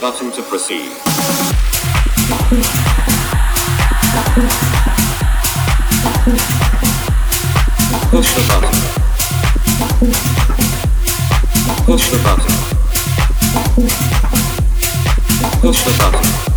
button to proceed. Push the button. Push the button. Push the button.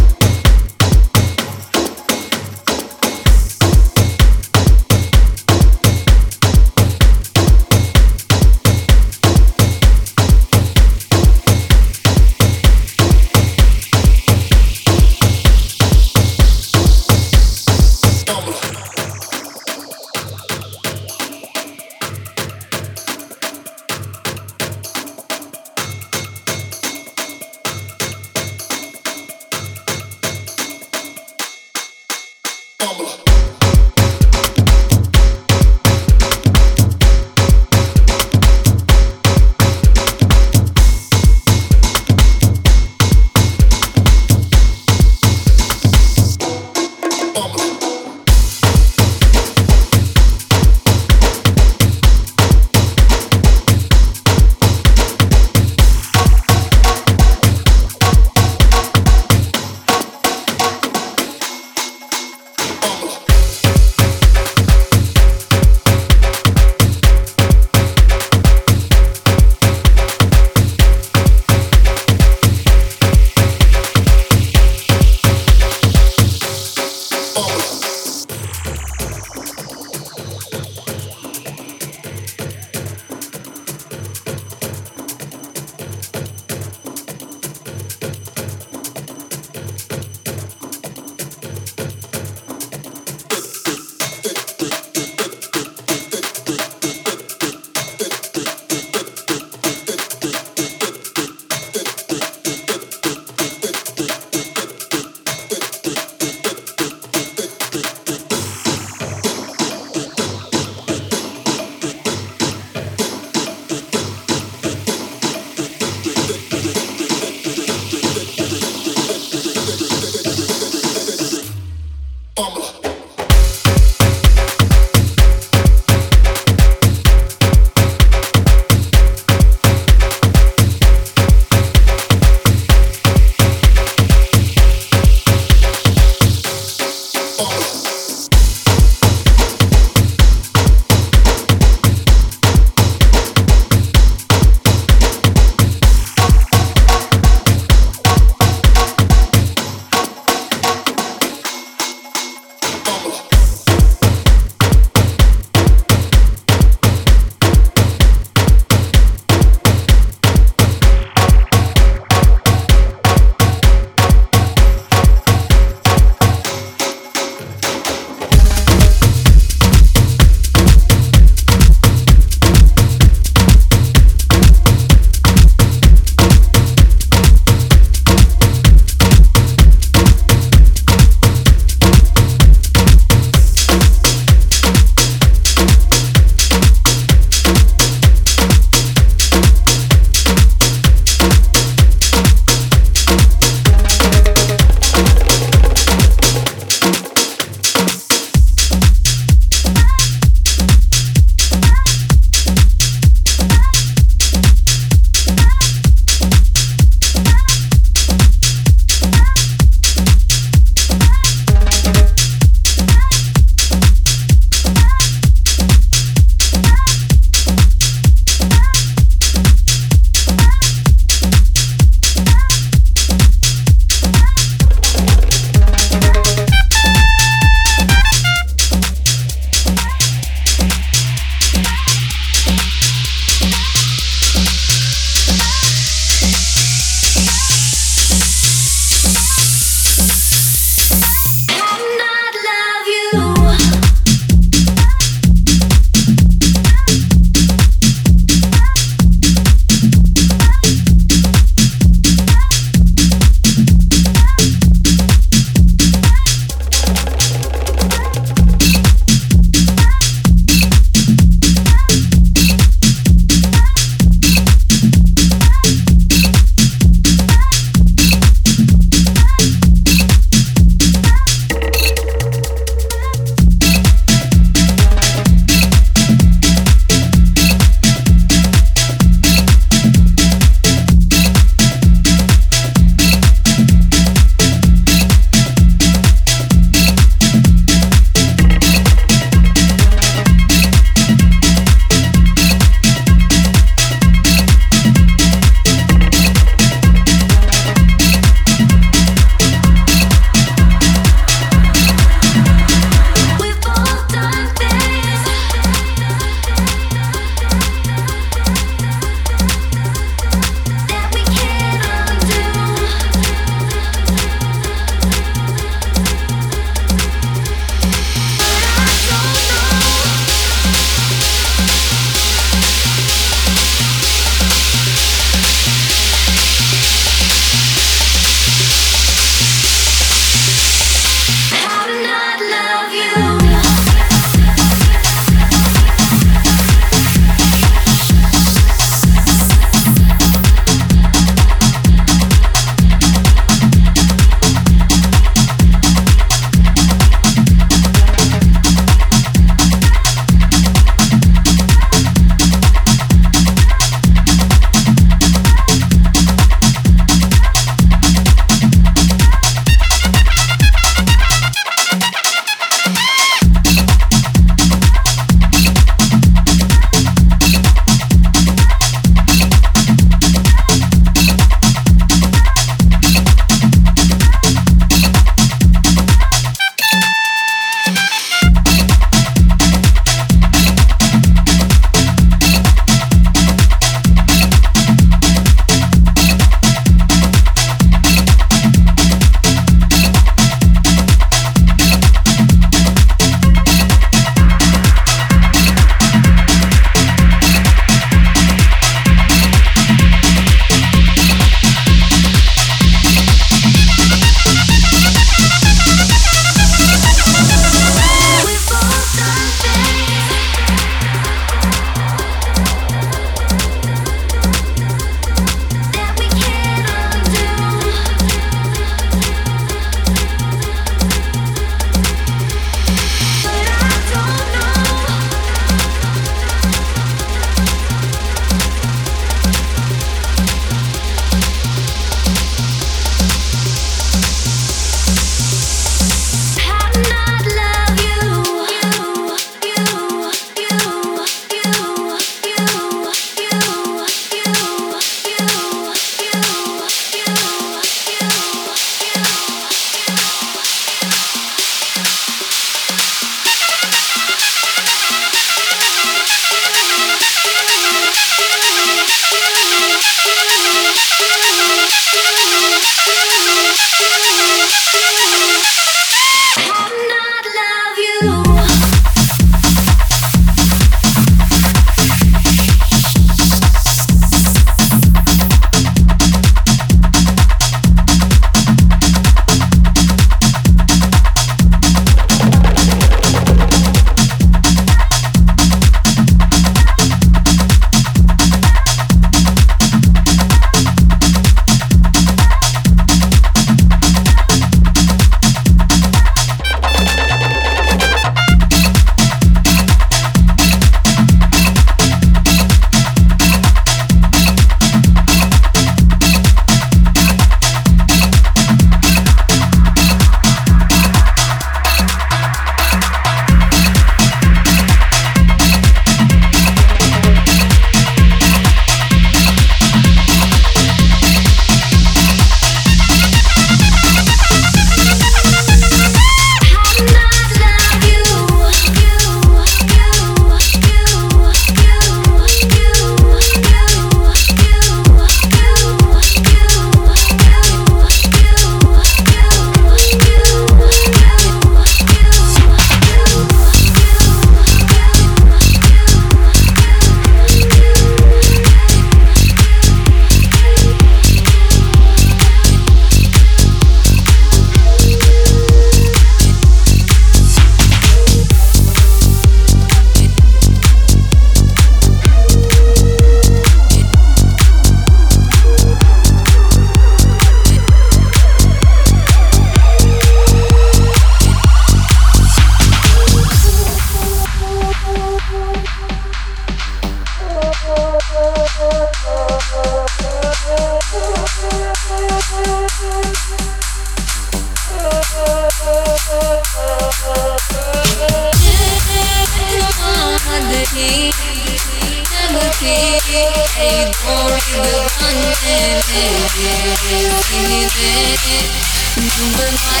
Number my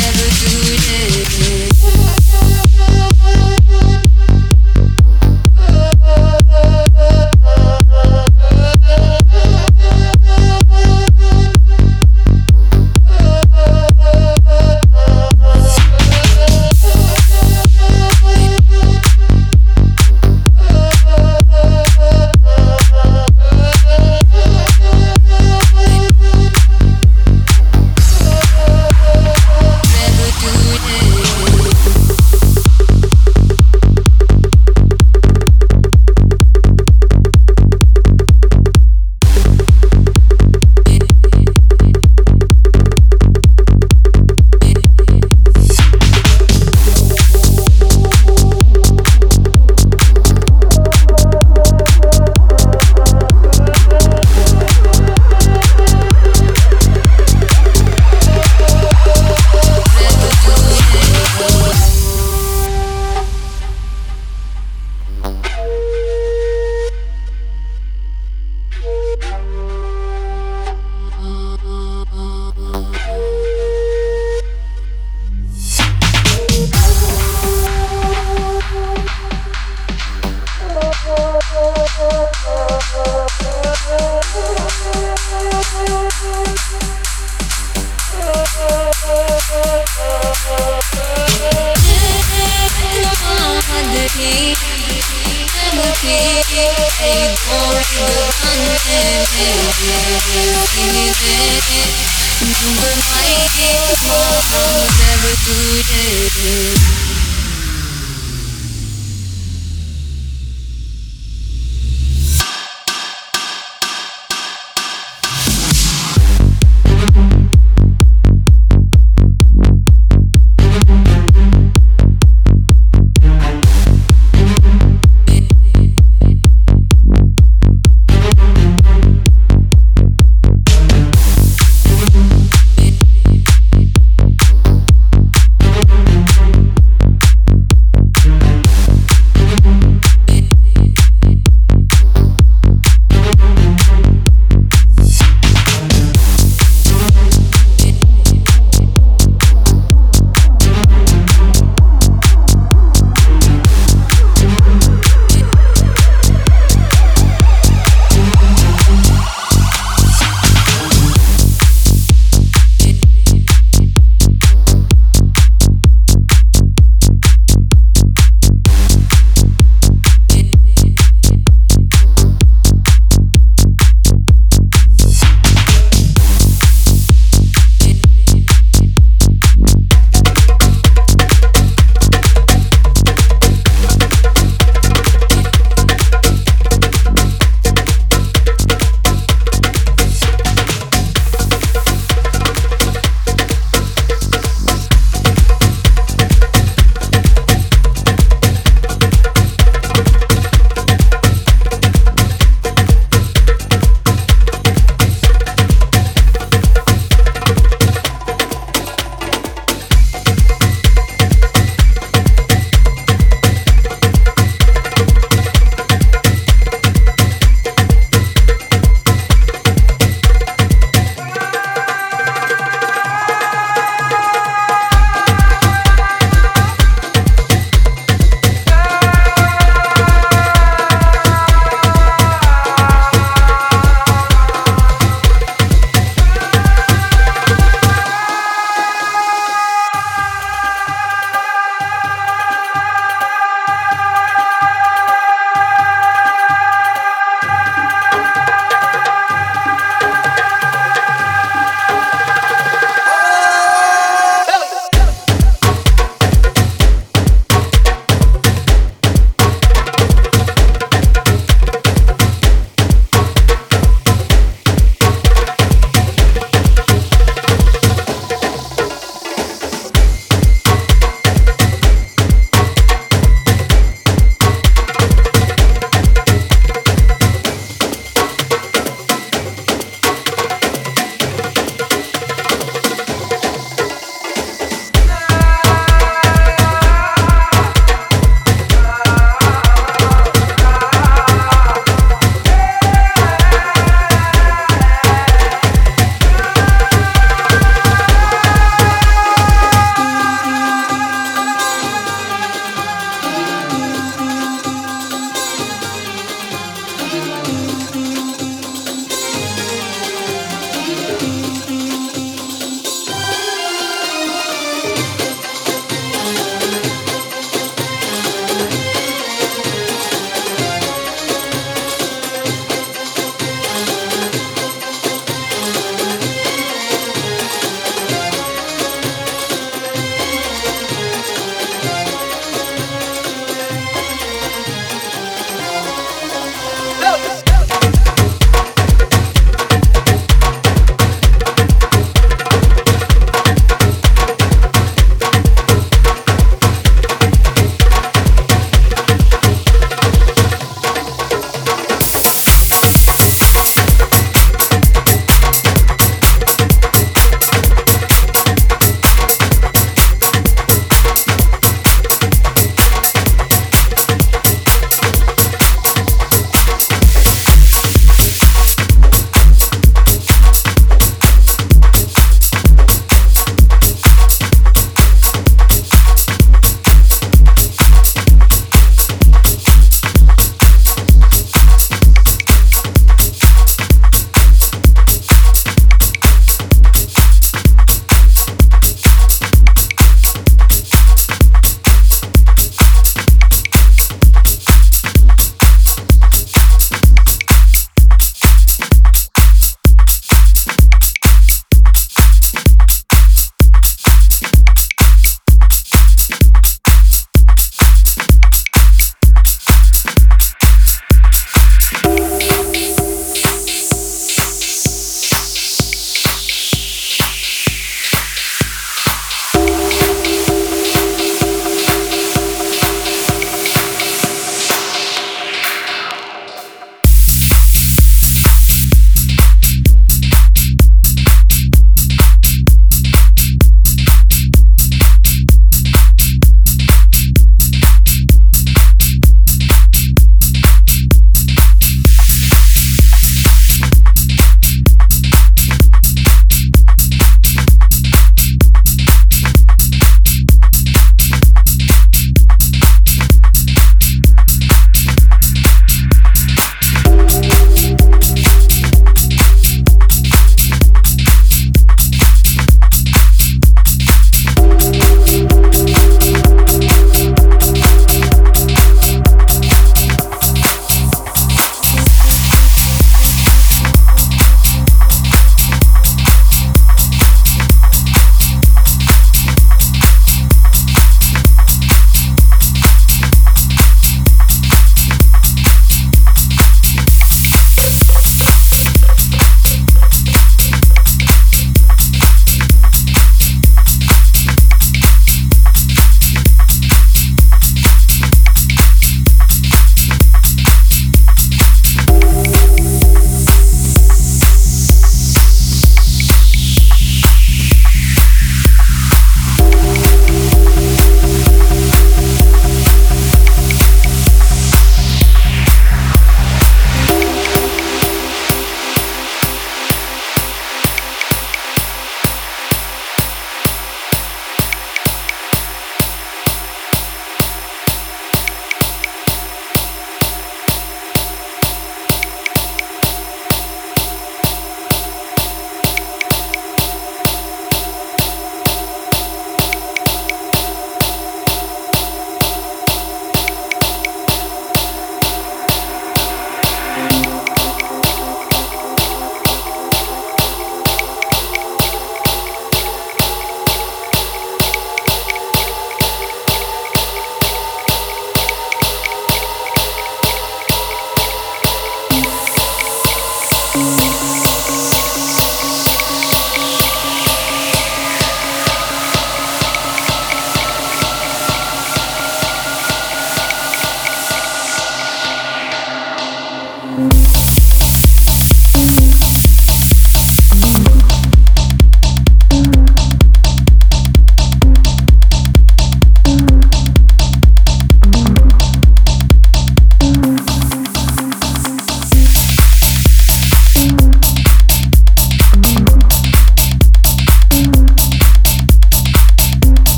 never do it. keep, I'm a keep, for the unending. You were my hero, never do it.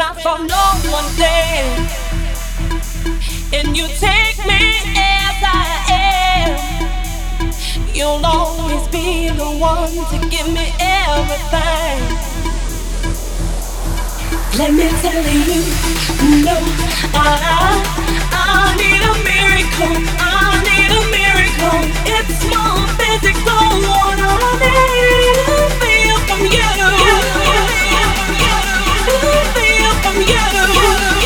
when I fall no one there, and you take me as I am, you'll always be the one to give me everything. Let me tell you, no, I, I need a miracle, I need a miracle. It's more physical, what I need to feel from you, you, you, you, you, you, you, you, you from you.